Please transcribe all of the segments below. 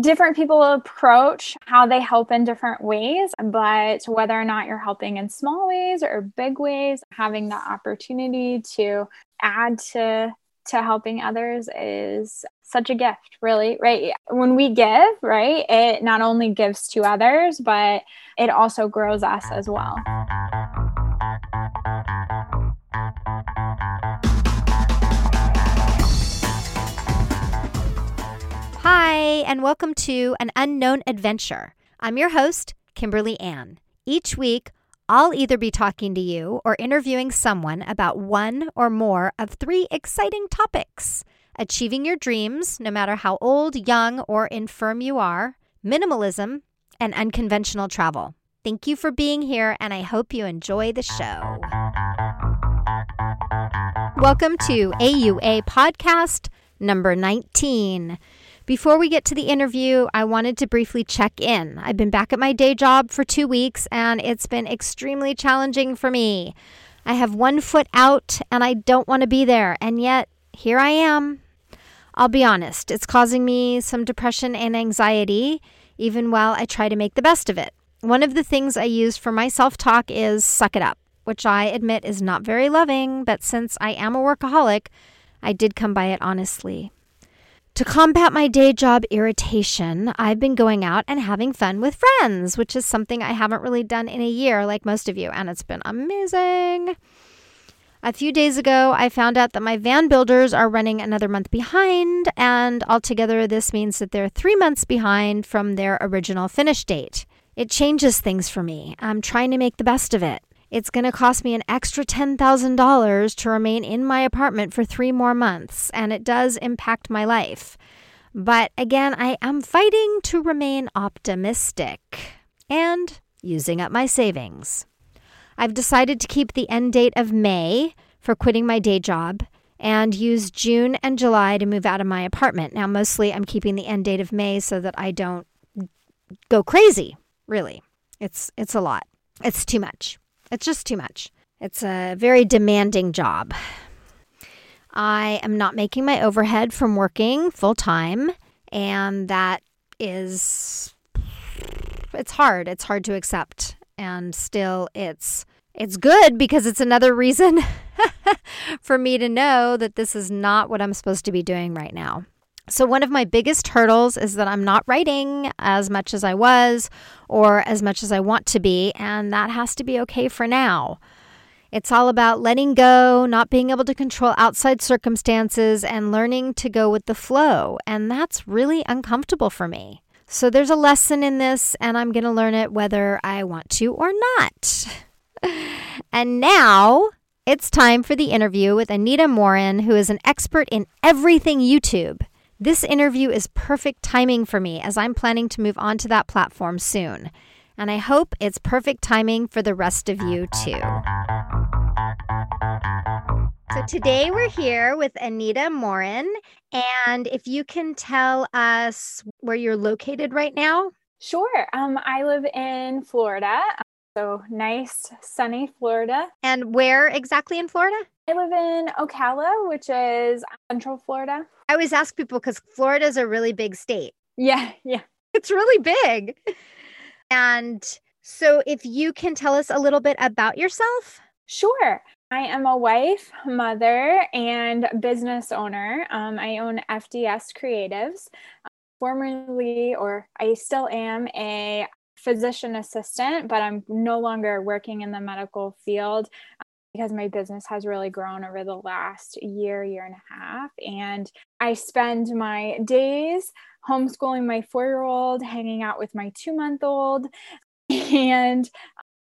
different people approach how they help in different ways, but whether or not you're helping in small ways or big ways, having the opportunity to add to to helping others is such a gift, really, right? When we give, right, it not only gives to others, but it also grows us as well. Hi, and welcome to An Unknown Adventure. I'm your host, Kimberly Ann. Each week, I'll either be talking to you or interviewing someone about one or more of three exciting topics achieving your dreams, no matter how old, young, or infirm you are, minimalism, and unconventional travel. Thank you for being here, and I hope you enjoy the show. Welcome to AUA Podcast number 19. Before we get to the interview, I wanted to briefly check in. I've been back at my day job for two weeks and it's been extremely challenging for me. I have one foot out and I don't want to be there, and yet here I am. I'll be honest, it's causing me some depression and anxiety, even while I try to make the best of it. One of the things I use for my self talk is suck it up, which I admit is not very loving, but since I am a workaholic, I did come by it honestly. To combat my day job irritation, I've been going out and having fun with friends, which is something I haven't really done in a year, like most of you, and it's been amazing. A few days ago, I found out that my van builders are running another month behind, and altogether, this means that they're three months behind from their original finish date. It changes things for me. I'm trying to make the best of it. It's going to cost me an extra $10,000 to remain in my apartment for three more months, and it does impact my life. But again, I am fighting to remain optimistic and using up my savings. I've decided to keep the end date of May for quitting my day job and use June and July to move out of my apartment. Now, mostly I'm keeping the end date of May so that I don't go crazy, really. It's it's a lot. It's too much. It's just too much. It's a very demanding job. I am not making my overhead from working full time, and that is it's hard. It's hard to accept. And still it's it's good because it's another reason for me to know that this is not what I'm supposed to be doing right now. So, one of my biggest hurdles is that I'm not writing as much as I was or as much as I want to be, and that has to be okay for now. It's all about letting go, not being able to control outside circumstances, and learning to go with the flow. And that's really uncomfortable for me. So, there's a lesson in this, and I'm going to learn it whether I want to or not. and now it's time for the interview with Anita Morin, who is an expert in everything YouTube. This interview is perfect timing for me as I'm planning to move on to that platform soon. And I hope it's perfect timing for the rest of you too. So today we're here with Anita Morin. And if you can tell us where you're located right now. Sure. Um, I live in Florida. So nice, sunny Florida. And where exactly in Florida? I live in Ocala, which is central Florida. I always ask people because Florida is a really big state. Yeah, yeah. It's really big. And so, if you can tell us a little bit about yourself. Sure. I am a wife, mother, and business owner. Um, I own FDS Creatives. formerly, or I still am, a physician assistant, but I'm no longer working in the medical field because my business has really grown over the last year, year and a half. And I spend my days homeschooling my four year old, hanging out with my two month old, and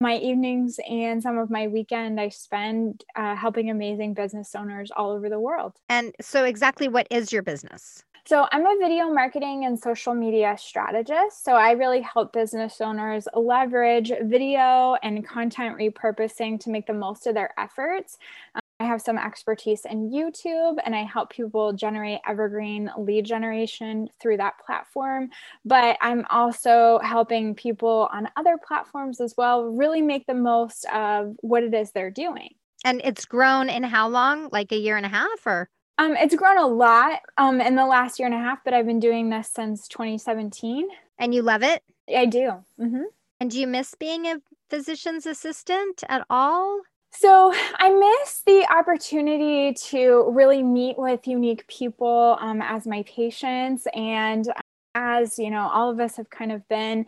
my evenings and some of my weekend I spend uh, helping amazing business owners all over the world. And so, exactly what is your business? So, I'm a video marketing and social media strategist. So, I really help business owners leverage video and content repurposing to make the most of their efforts. Um, I have some expertise in YouTube and I help people generate evergreen lead generation through that platform. But I'm also helping people on other platforms as well really make the most of what it is they're doing. And it's grown in how long? Like a year and a half or? Um, it's grown a lot um, in the last year and a half, but I've been doing this since 2017. And you love it? I do. Mm-hmm. And do you miss being a physician's assistant at all? So I miss the opportunity to really meet with unique people um, as my patients. And as you know, all of us have kind of been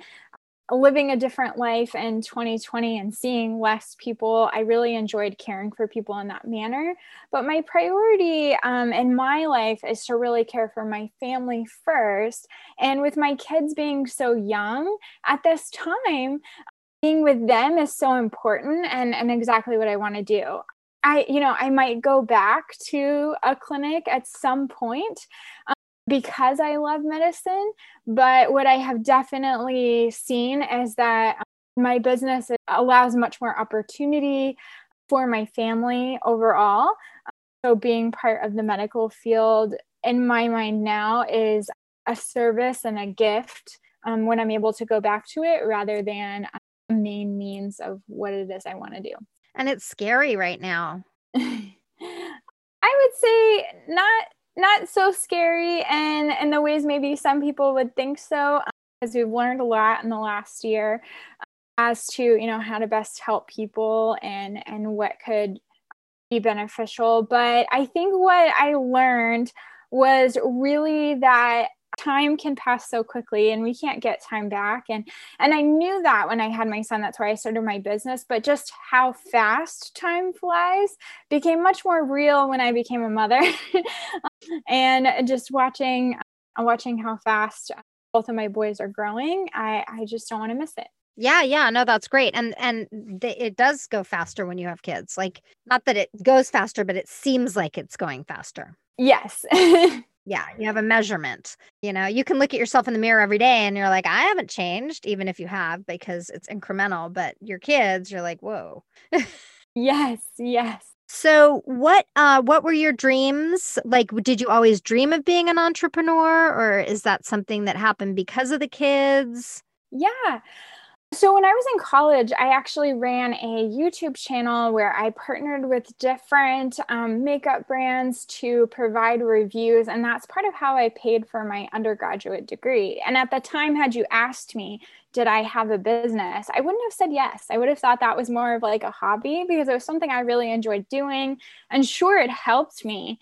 living a different life in 2020 and seeing less people, I really enjoyed caring for people in that manner. But my priority um, in my life is to really care for my family first. And with my kids being so young at this time, being with them is so important and, and exactly what I want to do. I, you know, I might go back to a clinic at some point because I love medicine. But what I have definitely seen is that my business allows much more opportunity for my family overall. So, being part of the medical field in my mind now is a service and a gift um, when I'm able to go back to it rather than a main means of what it is I want to do. And it's scary right now. I would say not not so scary and in the ways maybe some people would think so because um, we've learned a lot in the last year uh, as to you know how to best help people and and what could be beneficial. But i think what i learned was really that time can pass so quickly and we can't get time back and and I knew that when I had my son that's why I started my business but just how fast time flies became much more real when I became a mother and just watching watching how fast both of my boys are growing I I just don't want to miss it yeah, yeah, no, that's great, and and th- it does go faster when you have kids. Like, not that it goes faster, but it seems like it's going faster. Yes. yeah, you have a measurement. You know, you can look at yourself in the mirror every day and you're like, I haven't changed, even if you have, because it's incremental. But your kids, you're like, whoa. yes, yes. So what uh what were your dreams? Like did you always dream of being an entrepreneur or is that something that happened because of the kids? Yeah. So, when I was in college, I actually ran a YouTube channel where I partnered with different um, makeup brands to provide reviews. And that's part of how I paid for my undergraduate degree. And at the time, had you asked me, did I have a business? I wouldn't have said yes. I would have thought that was more of like a hobby because it was something I really enjoyed doing. And sure, it helped me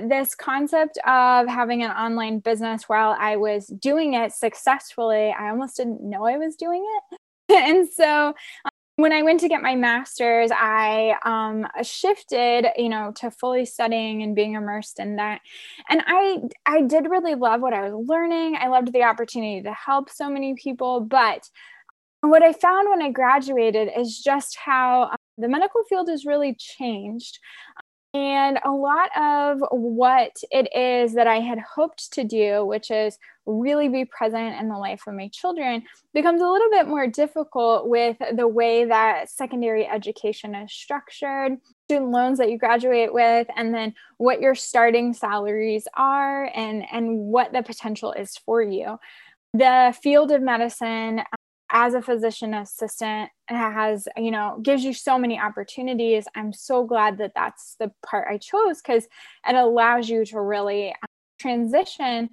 this concept of having an online business while I was doing it successfully, I almost didn't know I was doing it. and so um, when I went to get my master's, I um, shifted, you know, to fully studying and being immersed in that. And I, I did really love what I was learning. I loved the opportunity to help so many people. But what I found when I graduated is just how um, the medical field has really changed. And a lot of what it is that I had hoped to do, which is really be present in the life of my children, becomes a little bit more difficult with the way that secondary education is structured, student loans that you graduate with, and then what your starting salaries are and, and what the potential is for you. The field of medicine as a physician assistant has you know gives you so many opportunities. I'm so glad that that's the part i chose because it allows you to really um, transition.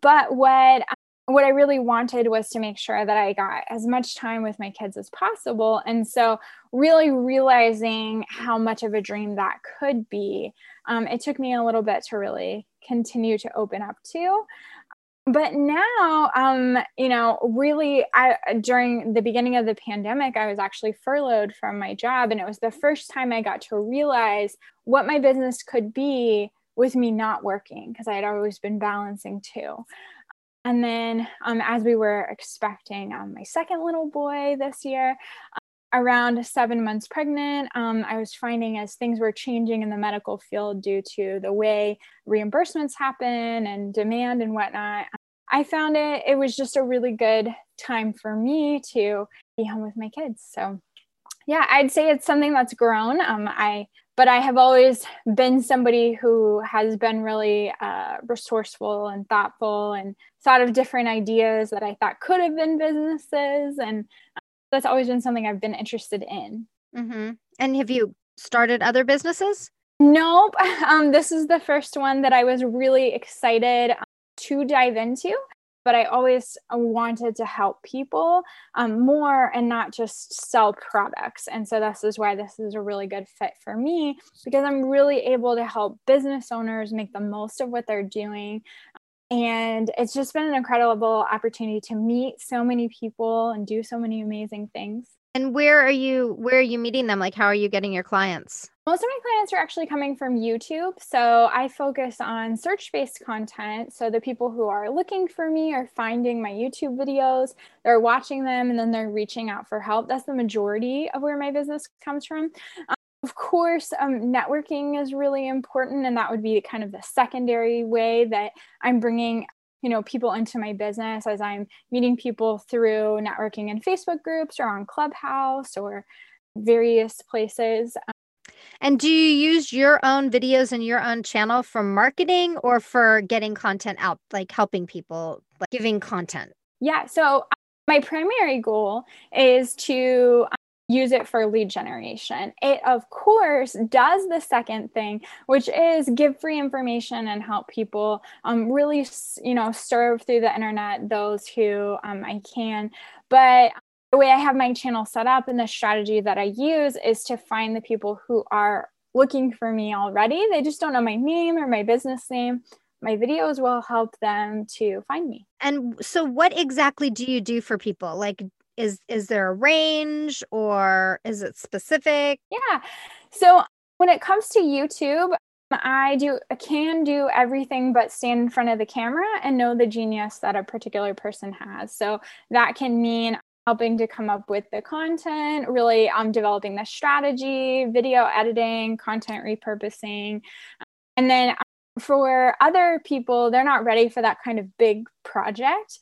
But what what i really wanted was to make sure that i got as much time with my kids as possible. And so really realizing how much of a dream that could be um, it took me a little bit to really continue to open up to but now um you know really i during the beginning of the pandemic i was actually furloughed from my job and it was the first time i got to realize what my business could be with me not working because i had always been balancing two and then um, as we were expecting um, my second little boy this year around seven months pregnant, um, I was finding as things were changing in the medical field due to the way reimbursements happen and demand and whatnot, I found it, it was just a really good time for me to be home with my kids. So, yeah, I'd say it's something that's grown. Um, I, but I have always been somebody who has been really uh, resourceful and thoughtful and thought of different ideas that I thought could have been businesses. And that's always been something I've been interested in. Mm-hmm. And have you started other businesses? Nope. Um, this is the first one that I was really excited um, to dive into but I always uh, wanted to help people um, more and not just sell products. And so this is why this is a really good fit for me because I'm really able to help business owners make the most of what they're doing. And it's just been an incredible opportunity to meet so many people and do so many amazing things. And where are you where are you meeting them? Like how are you getting your clients? Most of my clients are actually coming from YouTube. So I focus on search based content. So the people who are looking for me are finding my YouTube videos, they're watching them, and then they're reaching out for help. That's the majority of where my business comes from. Of course, um, networking is really important, and that would be kind of the secondary way that I'm bringing you know people into my business as i'm meeting people through networking in facebook groups or on clubhouse or various places. And do you use your own videos and your own channel for marketing or for getting content out like helping people like giving content? Yeah so my primary goal is to use it for lead generation. It, of course, does the second thing, which is give free information and help people um, really, you know, serve through the internet those who um, I can. But the way I have my channel set up and the strategy that I use is to find the people who are looking for me already. They just don't know my name or my business name my videos will help them to find me. And so what exactly do you do for people? Like is is there a range or is it specific? Yeah. So when it comes to youtube i do I can do everything but stand in front of the camera and know the genius that a particular person has. So that can mean helping to come up with the content really um, developing the strategy video editing content repurposing. And then um, for other people they're not ready for that kind of big project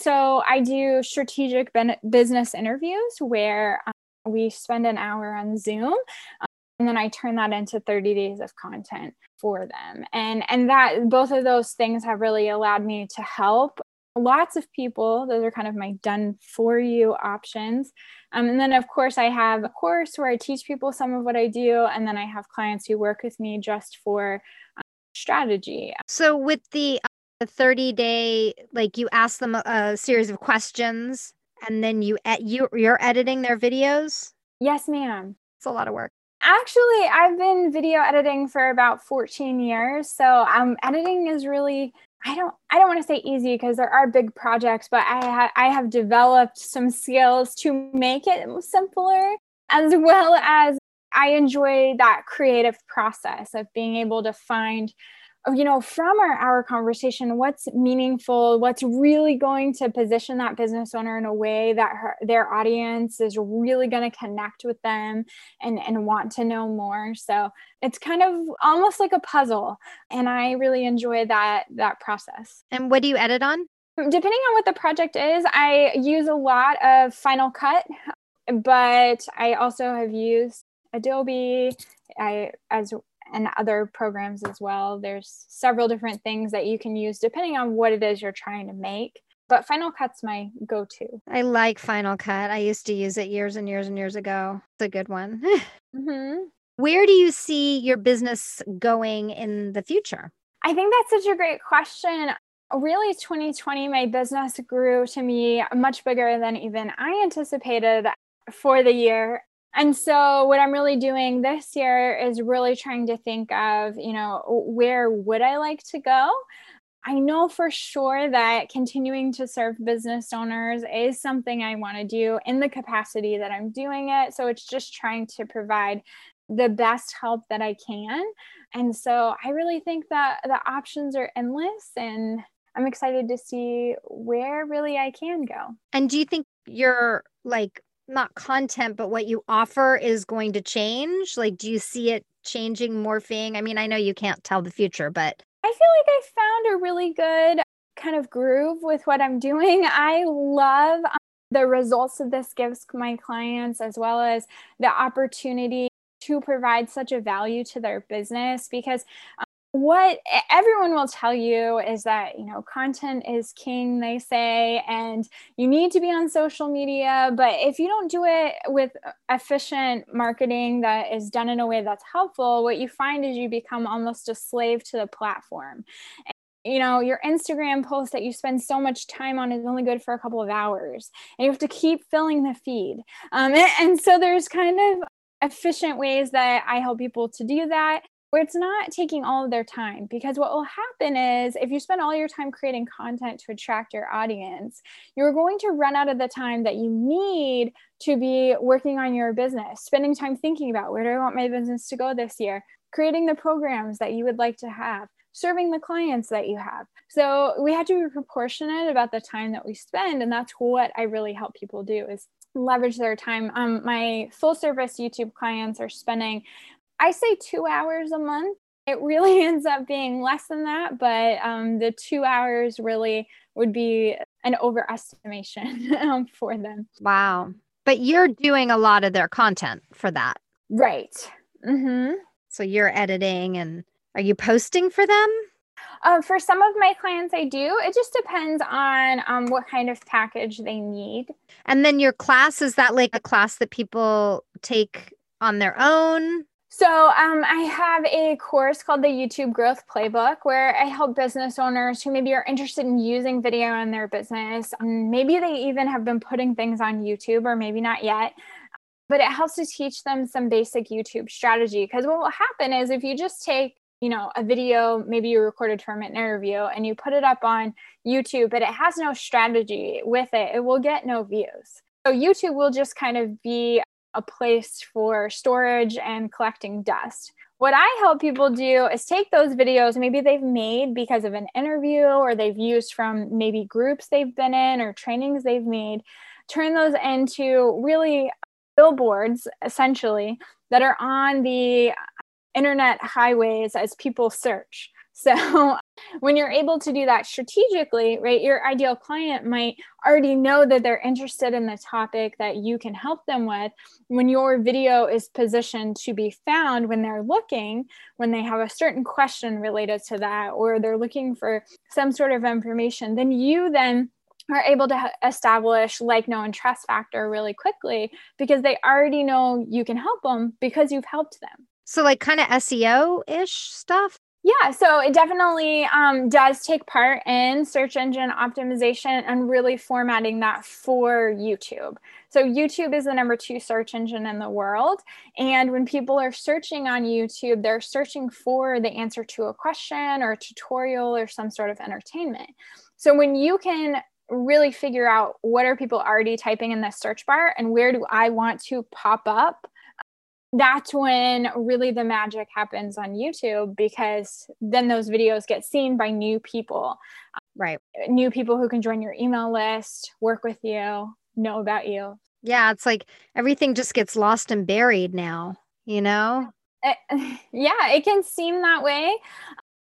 so I do strategic ben- business interviews where um, we spend an hour on Zoom. Um, and then I turn that into 30 days of content for them. And and that both of those things have really allowed me to help lots of people. Those are kind of my done for you options. Um, and then, of course, I have a course where I teach people some of what I do. And then I have clients who work with me just for um, strategy. So, with the a 30 day like you ask them a, a series of questions and then you you you're editing their videos? Yes ma'am. It's a lot of work. Actually i've been video editing for about 14 years so um editing is really i don't i don't want to say easy because there are big projects but i ha- i have developed some skills to make it simpler as well as i enjoy that creative process of being able to find you know from our, our conversation what's meaningful what's really going to position that business owner in a way that her, their audience is really going to connect with them and and want to know more. So it's kind of almost like a puzzle and i really enjoy that that process. And what do you edit on? Depending on what the project is i use a lot of final cut but i also have used adobe i as and other programs as well. There's several different things that you can use depending on what it is you're trying to make. But Final Cut's my go to. I like Final Cut. I used to use it years and years and years ago. It's a good one. mm-hmm. Where do you see your business going in the future? I think that's such a great question. Really, 2020, my business grew to me much bigger than even I anticipated for the year. And so what I'm really doing this year is really trying to think of, you know, where would I like to go? I know for sure that continuing to serve business owners is something I want to do in the capacity that I'm doing it. So it's just trying to provide the best help that I can. And so I really think that the options are endless and I'm excited to see where really I can go. And do you think you're like not content, but what you offer is going to change? Like, do you see it changing, morphing? I mean, I know you can't tell the future, but I feel like I found a really good kind of groove with what I'm doing. I love um, the results that this gives my clients, as well as the opportunity to provide such a value to their business because what everyone will tell you is that you know content is king they say and you need to be on social media but if you don't do it with efficient marketing that is done in a way that's helpful what you find is you become almost a slave to the platform. And you know your instagram post that you spend so much time on is only good for a couple of hours and you have to keep filling the feed. Um, and, and so there's kind of efficient ways that i help people to do that where it's not taking all of their time because what will happen is if you spend all your time creating content to attract your audience you're going to run out of the time that you need to be working on your business spending time thinking about where do i want my business to go this year? Creating the programs that you would like to have serving the clients that you have. So we have to be proportionate about the time that we spend and that's what i really help people do is leverage their time. Um, my full service youtube clients are spending I say two hours a month. It really ends up being less than that, but um, the two hours really would be an overestimation um, for them. Wow. But you're doing a lot of their content for that. Right. Mm-hmm. So you're editing and are you posting for them? Uh, for some of my clients, I do. It just depends on um, what kind of package they need. And then your class, is that like a class that people take on their own? So, um, I have a course called the YouTube Growth Playbook where I help business owners who maybe are interested in using video in their business. Um, maybe they even have been putting things on YouTube, or maybe not yet. But it helps to teach them some basic YouTube strategy. Because what will happen is if you just take you know a video maybe you recorded from an interview and you put it up on youtube but it has no strategy with it it will get no views so youtube will just kind of be a place for storage and collecting dust. What I help people do is take those videos maybe they've made because of an interview or they've used from maybe groups they've been in or trainings they've made, turn those into really billboards essentially that are on the internet highways as people search. So when you're able to do that strategically, right, your ideal client might already know that they're interested in the topic that you can help them with. When your video is positioned to be found when they're looking, when they have a certain question related to that, or they're looking for some sort of information, then you then are able to establish like know and trust factor really quickly because they already know you can help them because you've helped them so like kind of seo ish stuff yeah, so it definitely um, does take part in search engine optimization and really formatting that for YouTube. So, YouTube is the number two search engine in the world. And when people are searching on YouTube, they're searching for the answer to a question or a tutorial or some sort of entertainment. So, when you can really figure out what are people already typing in the search bar and where do I want to pop up that's when really the magic happens on YouTube because then those videos get seen by new people. Right. New people who can join your email list, work with you, know about you. Yeah, it's like everything just gets lost and buried now, you know? It, yeah, it can seem that way.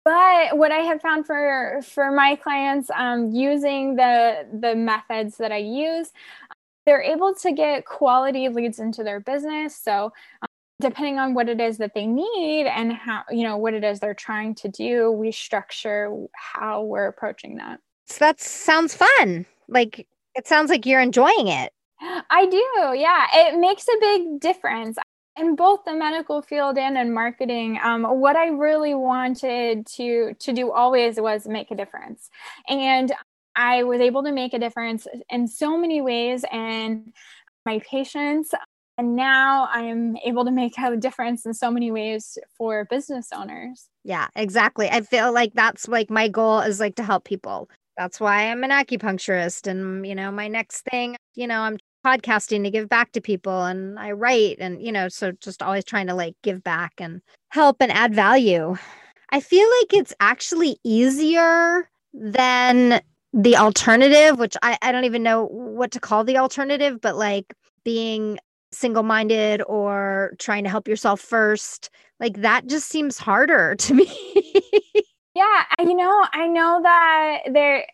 But what I have found for for my clients um, using the the methods that I use, they're able to get quality leads into their business. So depending on what it is that they need and how you know what it is they're trying to do we structure how we're approaching that. So that sounds fun. Like it sounds like you're enjoying it. I do. Yeah. It makes a big difference in both the medical field and in marketing. Um, what i really wanted to to do always was make a difference. And i was able to make a difference in so many ways. And my patients and now i'm able to make a difference in so many ways for business owners. Yeah exactly. I feel like that's like my goal is like to help people. That's why i'm an acupuncturist and you know my next thing you know i'm podcasting to give back to people and i write and you know so just always trying to like give back and help and add value. I feel like it's actually easier than the alternative which I, I don't even know what to call the alternative but like being single minded or trying to help yourself first. Like that just seems harder to me. yeah, you know, I know that there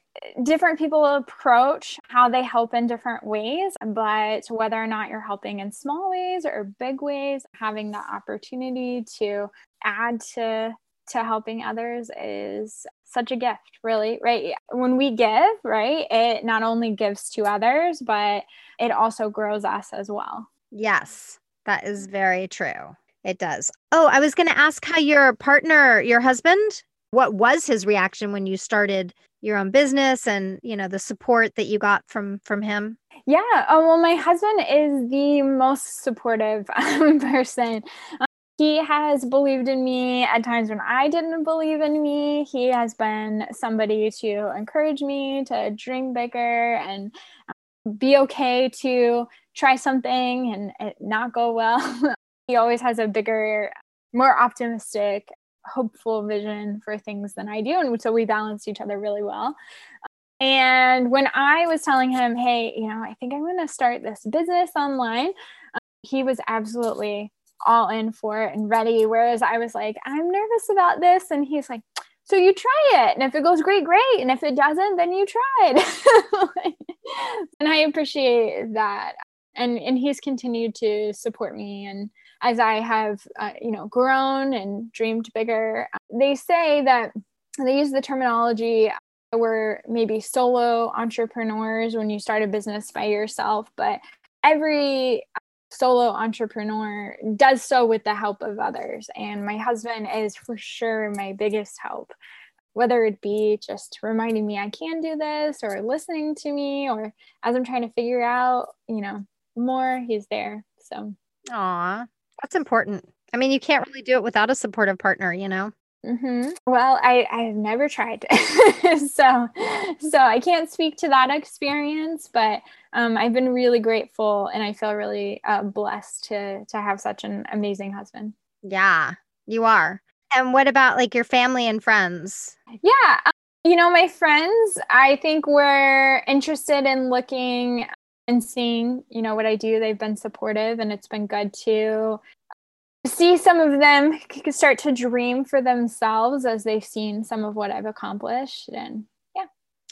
different people approach how they help in different ways, but whether or not you're helping in small ways or big ways, having the opportunity to add to to helping others is such a gift, really, right? When we give, right, it not only gives to others, but it also grows us as well. Yes, that is very true. It does. Oh, I was going to ask how your partner, your husband, what was his reaction when you started your own business and, you know, the support that you got from from him? Yeah. Oh, well, my husband is the most supportive um, person he has believed in me at times when I didn't believe in me. He has been somebody to encourage me to dream bigger and um, be okay to try something and it not go well. he always has a bigger, more optimistic, hopeful vision for things than I do. And so we balance each other really well. And when I was telling him, hey, you know, I think I'm going to start this business online, um, he was absolutely all in for it and ready. Whereas I was like, I'm nervous about this. And he's like, so you try it. And if it goes great, great. And if it doesn't, then you tried. and I appreciate that. And, and he's continued to support me. And as I have, uh, you know, grown and dreamed bigger, they say that they use the terminology we're maybe solo entrepreneurs when you start a business by yourself, but every solo entrepreneur does so with the help of others. And my husband is for sure my biggest help, whether it be just reminding me I can do this or listening to me or as I'm trying to figure out, you know, more, he's there. So, aw, that's important. I mean, you can't really do it without a supportive partner, you know? Mm-hmm. Well, I I've never tried, so so I can't speak to that experience, but um, I've been really grateful, and I feel really uh, blessed to to have such an amazing husband. Yeah, you are. And what about like your family and friends? Yeah, um, you know, my friends. I think we're interested in looking and seeing, you know, what I do. They've been supportive, and it's been good to see some of them start to dream for themselves as they've seen some of what I've accomplished and yeah.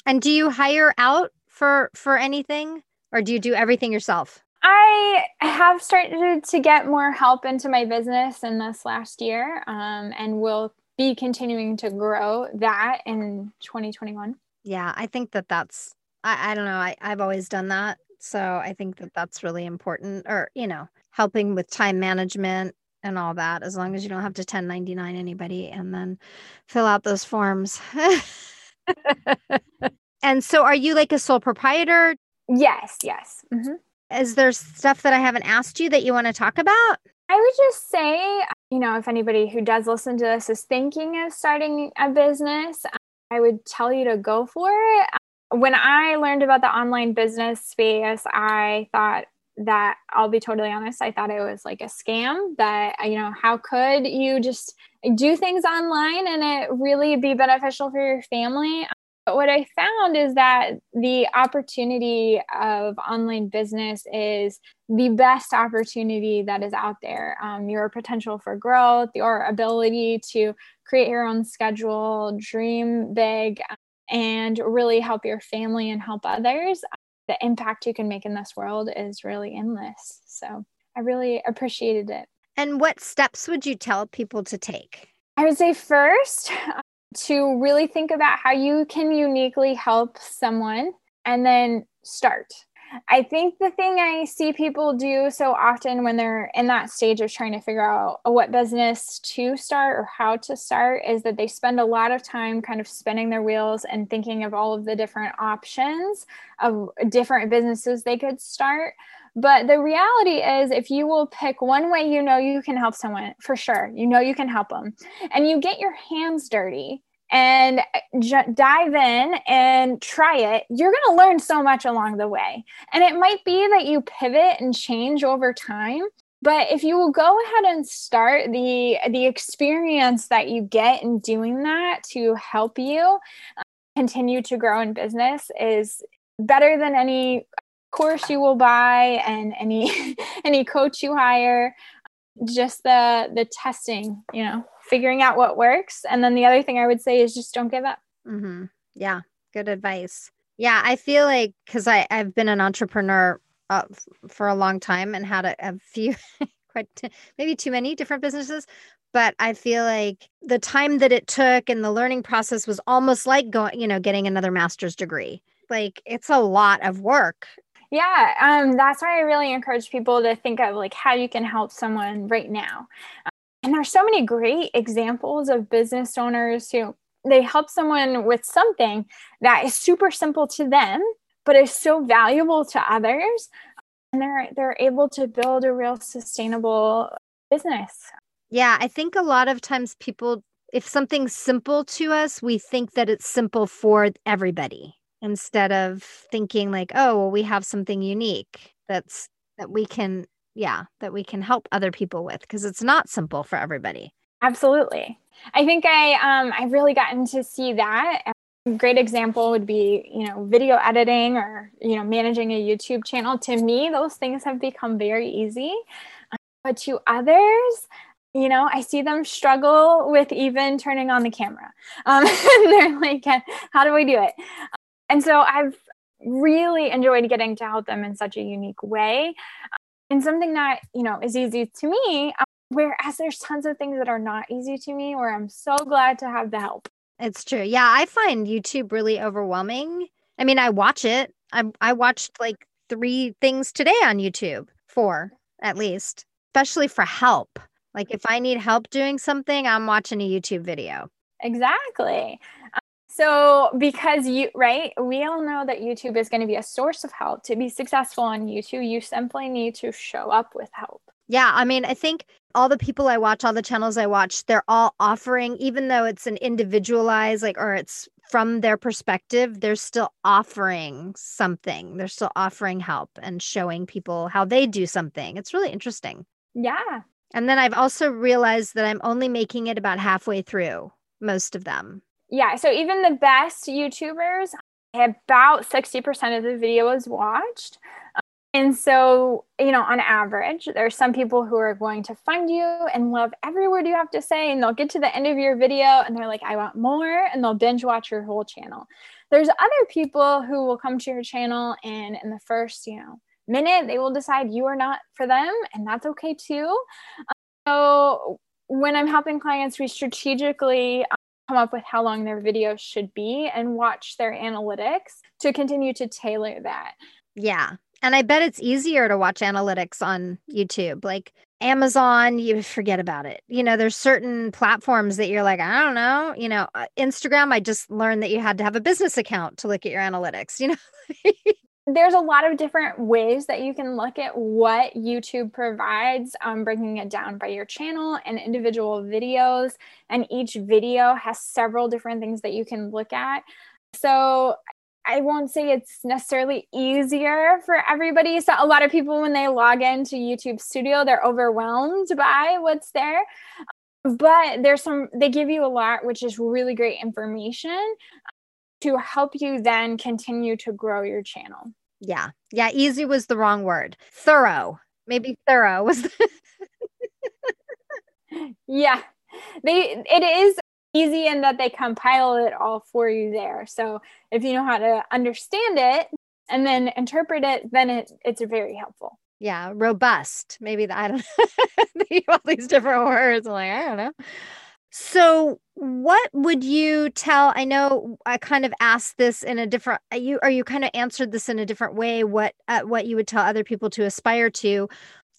And do you hire out for for anything or do you do everything yourself? I have started to get more help into my business in this last year um, and will be continuing to grow that in 2021. Yeah, I think that that's I, I don't know. I, I've always done that. So I think that that's really important or, you know, helping with time management and all that as long as you don't have to 1099 anybody and then fill out those forms. And so are you like a sole proprietor? Yes yes. Mm-hmm. is there stuff that i haven't asked you that you want to talk about? I would just say you know if anybody who does listen to this is thinking of starting a business i would tell you to go for it when i learned about the online business space i thought that I'll be totally honest, I thought it was like a scam that, you know, how could you just do things online and it really be beneficial for your family? But what I found is that the opportunity of online business is the best opportunity that is out there. Um, your potential for growth, your ability to create your own schedule, dream big, and really help your family and help others the impact you can make in this world is really endless. So I really appreciated it. And what steps would you tell people to take? I would say first uh, to really think about how you can uniquely help someone and then start. I think the thing I see people do so often when they're in that stage of trying to figure out what business to start or how to start is that they spend a lot of time kind of spinning their wheels and thinking of all of the different options of different businesses they could start. But the reality is, if you will pick one way you know you can help someone for sure, you know you can help them, and you get your hands dirty and j- dive in and try it, you're going to learn so much along the way. And it might be that you pivot and change over time. But if you will go ahead and start the the experience that you get in doing that to help you uh, continue to grow in business is better than any course you will buy and any any coach you hire just the the testing you know figuring out what works. And then the other thing I would say is just don't give up. Mm-hmm. Yeah, good advice. Yeah, I feel like because I I've been an entrepreneur uh, for a long time and had a, a few quite t- maybe too many different businesses, but I feel like the time that it took and the learning process was almost like going, you know, getting another master's degree. Like it's a lot of work. Yeah, um, that's why I really encourage people to think of like how you can help someone right now. And there's so many great examples of business owners who they help someone with something that is super simple to them, but is so valuable to others. And they're they're able to build a real sustainable business. Yeah, I think a lot of times people if something's simple to us, we think that it's simple for everybody instead of thinking like, oh, well, we have something unique that's that we can yeah, that we can help other people with because it's not simple for everybody. Absolutely. I think I um I've really gotten to see that. A great example would be, you know, video editing or, you know, managing a YouTube channel. To me, those things have become very easy. But to others, you know, I see them struggle with even turning on the camera. Um, and they're like, how do I do it? And so I've really enjoyed getting to help them in such a unique way. And something that, you know, is easy to me, um, whereas there's tons of things that are not easy to me where I'm so glad to have the help. It's true. Yeah, I find YouTube really overwhelming. I mean, I watch it. I I watched like 3 things today on YouTube, 4 at least, especially for help. Like if I need help doing something, I'm watching a YouTube video. Exactly. So, because you, right, we all know that YouTube is going to be a source of help. To be successful on YouTube, you simply need to show up with help. Yeah. I mean, I think all the people I watch, all the channels I watch, they're all offering, even though it's an individualized, like, or it's from their perspective, they're still offering something. They're still offering help and showing people how they do something. It's really interesting. Yeah. And then I've also realized that I'm only making it about halfway through most of them yeah, so even the best YouTubers, about 60% of the video is watched. And so, you know, on average, there are some people who are going to find you and love every word you have to say, and they'll get to the end of your video and they're like, I want more, and they'll binge watch your whole channel. There's other people who will come to your channel and in the first, you know, minute, they will decide you are not for them, and that's okay too. So, when I'm helping clients, we strategically come up with how long their videos should be and watch their analytics to continue to tailor that. Yeah. And I bet it's easier to watch analytics on YouTube. Like Amazon, you forget about it. You know, there's certain platforms that you're like, I don't know. You know, uh, Instagram, I just learned that you had to have a business account to look at your analytics, you know? there's a lot of different ways that you can look at what YouTube provides, um, breaking it down by your channel and individual videos. And each video has several different things that you can look at. So I won't say it's necessarily easier for everybody. So a lot of people, when they log into YouTube Studio, they're overwhelmed by what's there. But there's some, they give you a lot, which is really great information to help you then continue to grow your channel. Yeah. Yeah. Easy was the wrong word. Thorough. Maybe thorough was. The- yeah. They, it is easy in that they compile it all for you there. So if you know how to understand it and then interpret it, then it, it's very helpful. Yeah, robust. Maybe the, I don't know. all these different words. I'm like, I don't know. So, what would you tell? I know I kind of asked this in a different. You or you kind of answered this in a different way. What uh, what you would tell other people to aspire to,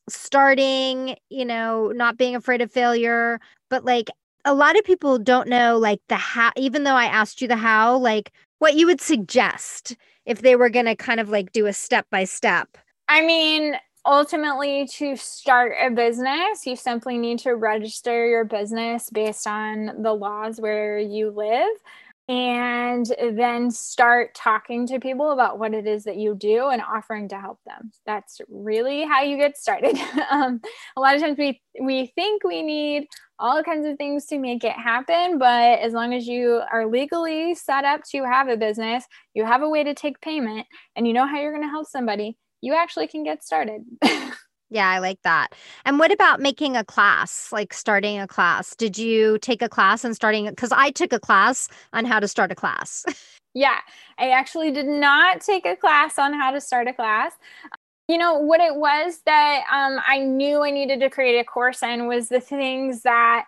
starting, you know, not being afraid of failure, but like a lot of people don't know like the how. Even though I asked you the how, like what you would suggest if they were going to kind of like do a step by step. I mean, ultimately to start a business you simply need to register your business based on the laws where you live and then start talking to people about what it is that you do and offering to help them. That's really how you get started. Um, a lot of times we we think we need all kinds of things to make it happen but as long as you are legally set up to have a business you have a way to take payment and you know how you're going to help somebody you actually can get started. yeah, I like that. And what about making a class, like starting a class? Did you take a class and starting? Because I took a class on how to start a class. yeah, I actually did not take a class on how to start a class. You know, what it was that um, I knew I needed to create a course in was the things that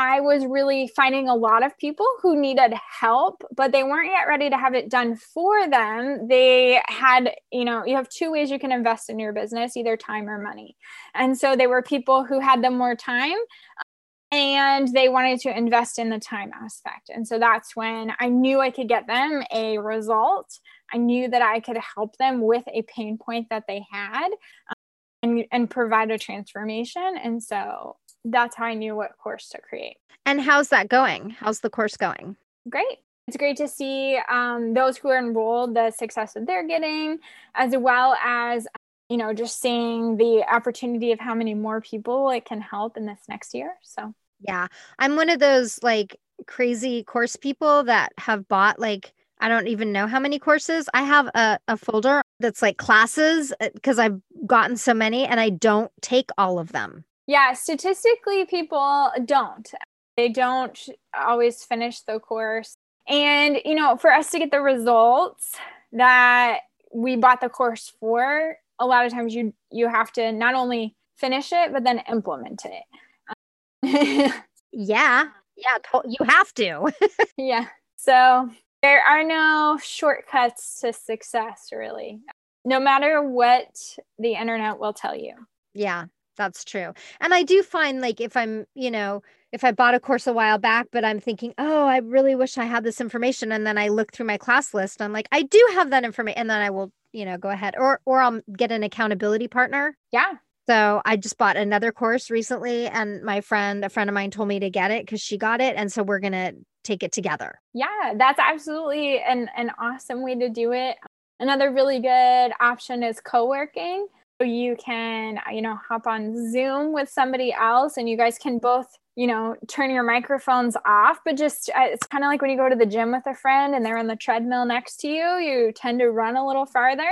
I was really finding a lot of people who needed help, but they weren't yet ready to have it done for them. They had, you know, you have two ways you can invest in your business either time or money. And so they were people who had the more time and they wanted to invest in the time aspect. And so that's when I knew I could get them a result. I knew that I could help them with a pain point that they had um, and, and provide a transformation. And so that's how I knew what course to create. And how's that going? How's the course going? Great. It's great to see um, those who are enrolled, the success that they're getting, as well as, you know, just seeing the opportunity of how many more people it can help in this next year. So, yeah, I'm one of those like crazy course people that have bought like, I don't even know how many courses. I have a, a folder that's like classes because uh, I've gotten so many and I don't take all of them. Yeah, statistically, people don't. They don't always finish the course. And, you know, for us to get the results that we bought the course for, a lot of times you you have to not only finish it but then implement it. yeah. Yeah, you have to. yeah. So, there are no shortcuts to success really. No matter what the internet will tell you. Yeah, that's true. And I do find like if I'm, you know, if I bought a course a while back, but I'm thinking, oh, I really wish I had this information. And then I look through my class list, I'm like, I do have that information. And then I will, you know, go ahead or or I'll get an accountability partner. Yeah. So I just bought another course recently and my friend, a friend of mine told me to get it because she got it. And so we're gonna take it together. Yeah, that's absolutely an, an awesome way to do it. Another really good option is co-working you can you know hop on zoom with somebody else and you guys can both you know turn your microphones off but just uh, it's kind of like when you go to the gym with a friend and they're on the treadmill next to you you tend to run a little farther.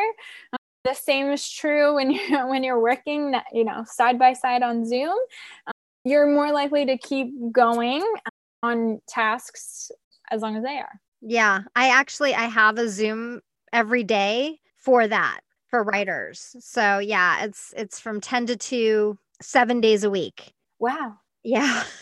Um, the same is true when you when you're working you know side by side on zoom. Um, you're more likely to keep going on tasks as long as they are. Yeah i actually i have a zoom every day for that for writers. So yeah, it's it's from 10 to 2, 7 days a week. Wow. Yeah.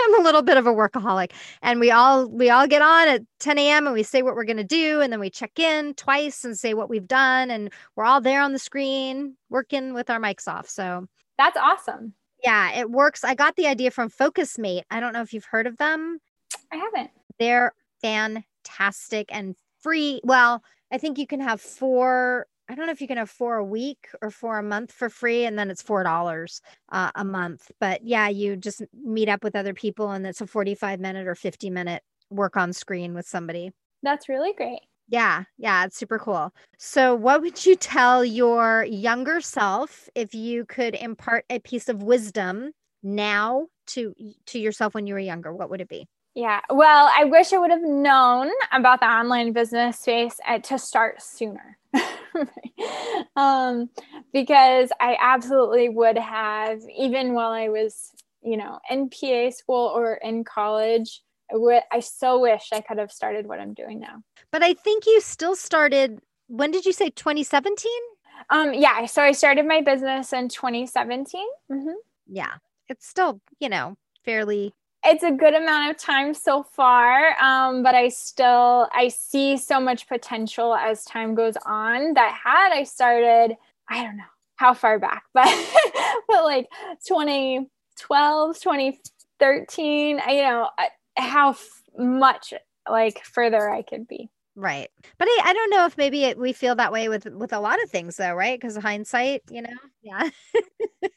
I'm a little bit of a workaholic. And we all we all get on at 10 a.m. and we say what we're gonna do, and then we check in twice and say what we've done, and we're all there on the screen working with our mics off. So that's awesome. Yeah, it works. I got the idea from Focusmate. I don't know if you've heard of them. I haven't. They're fantastic and free. Well, I think you can have four. I don't know if you can have four a week or four a month for free, and then it's four dollars uh, a month. But yeah, you just meet up with other people, and it's a forty-five minute or fifty minute work on screen with somebody. That's really great. Yeah, yeah, it's super cool. So, what would you tell your younger self if you could impart a piece of wisdom now to to yourself when you were younger? What would it be? Yeah. Well, I wish I would have known about the online business space at, to start sooner. um, because I absolutely would have, even while I was, you know, in PA school or in college, I would I so wish I could have started what I'm doing now. But I think you still started when did you say 2017? Um yeah, so I started my business in 2017. Mm-hmm. Yeah. It's still, you know, fairly it's a good amount of time so far um, but i still i see so much potential as time goes on that had i started i don't know how far back but but like 2012 2013 you know how f- much like further i could be. Right. But I, I don't know if maybe it, we feel that way with with a lot of things though right? Because hindsight you know? Yeah.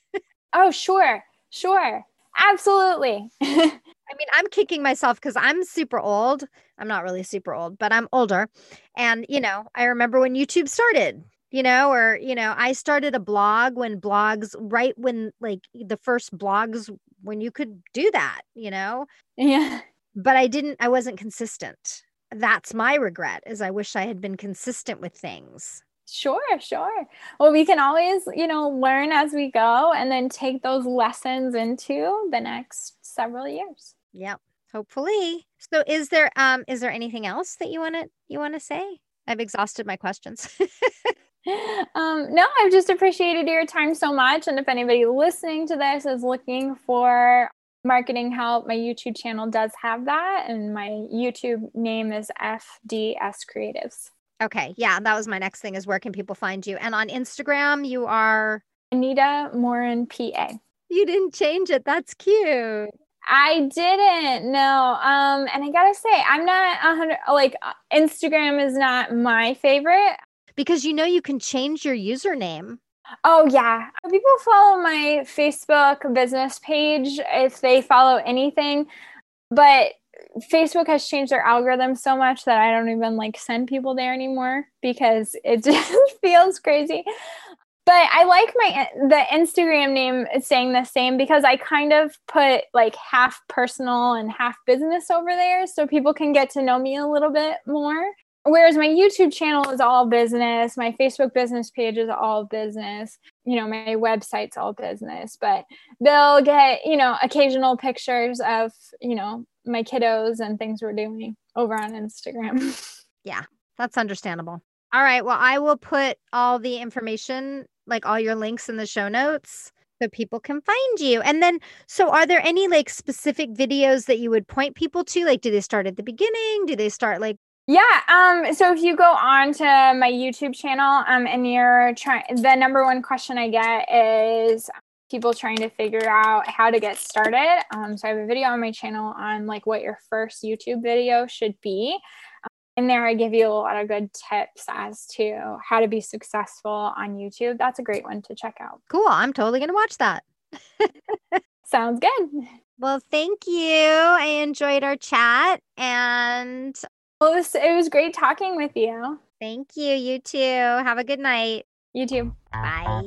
Oh sure sure Absolutely. I mean, I'm kicking myself because I'm super old. I'm not really super old, but I'm older. And, you know, I remember when YouTube started, you know, or, you know, I started a blog when blogs, right when like the first blogs, when you could do that, you know? Yeah. But I didn't, I wasn't consistent. That's my regret is I wish I had been consistent with things. Sure, sure. Well, we can always, you know, learn as we go and then take those lessons into the next several years. Yep. Hopefully. So is there um is there anything else that you want to you want to say? I've exhausted my questions. um, no, I've just appreciated your time so much. And if anybody listening to this is looking for marketing help, my YouTube channel does have that. And my YouTube name is FDS Creatives. Okay. Yeah. That was my next thing is where can people find you? And on Instagram, you are Anita Morin PA. You didn't change it. That's cute. I didn't no. Um, and I gotta say, I'm not a hundred. Like uh, Instagram is not my favorite because you know you can change your username. Oh yeah, people follow my Facebook business page if they follow anything, but Facebook has changed their algorithm so much that I don't even like send people there anymore because it just feels crazy but I like my the Instagram name saying the same because I kind of put like half personal and half business over there so people can get to know me a little bit more. Whereas my YouTube channel is all business, my Facebook business page is all business, you know, my website's all business, but they'll get, you know, occasional pictures of, you know, my kiddos and things we're doing over on Instagram. Yeah, that's understandable. All right. Well, I will put all the information like all your links in the show notes so people can find you. And then, so are there any like specific videos that you would point people to? Like, do they start at the beginning? Do they start like yeah. Um, so if you go on to my YouTube channel, um, and you're trying, the number one question I get is people trying to figure out how to get started. Um, so I have a video on my channel on like what your first YouTube video should be in there, I give you a lot of good tips as to how to be successful on YouTube. That's a great one to check out. Cool. I'm totally going to watch that. Sounds good. Well, thank you. I enjoyed our chat and well, it was, it was great talking with you. Thank you. You too. Have a good night. You too. Bye.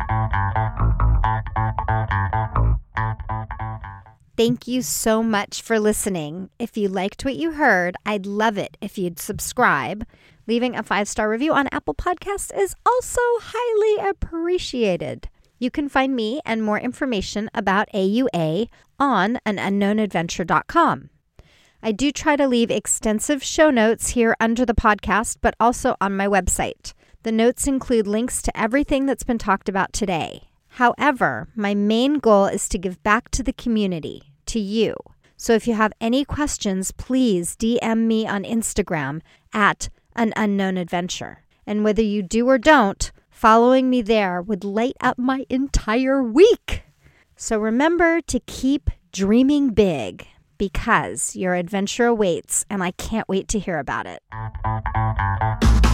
Thank you so much for listening. If you liked what you heard, I'd love it if you'd subscribe. Leaving a five star review on Apple Podcasts is also highly appreciated. You can find me and more information about AUA on anunknownadventure.com. I do try to leave extensive show notes here under the podcast, but also on my website. The notes include links to everything that's been talked about today. However, my main goal is to give back to the community to you. So if you have any questions, please DM me on Instagram at an unknown adventure. And whether you do or don't, following me there would light up my entire week. So remember to keep dreaming big because your adventure awaits, and I can't wait to hear about it.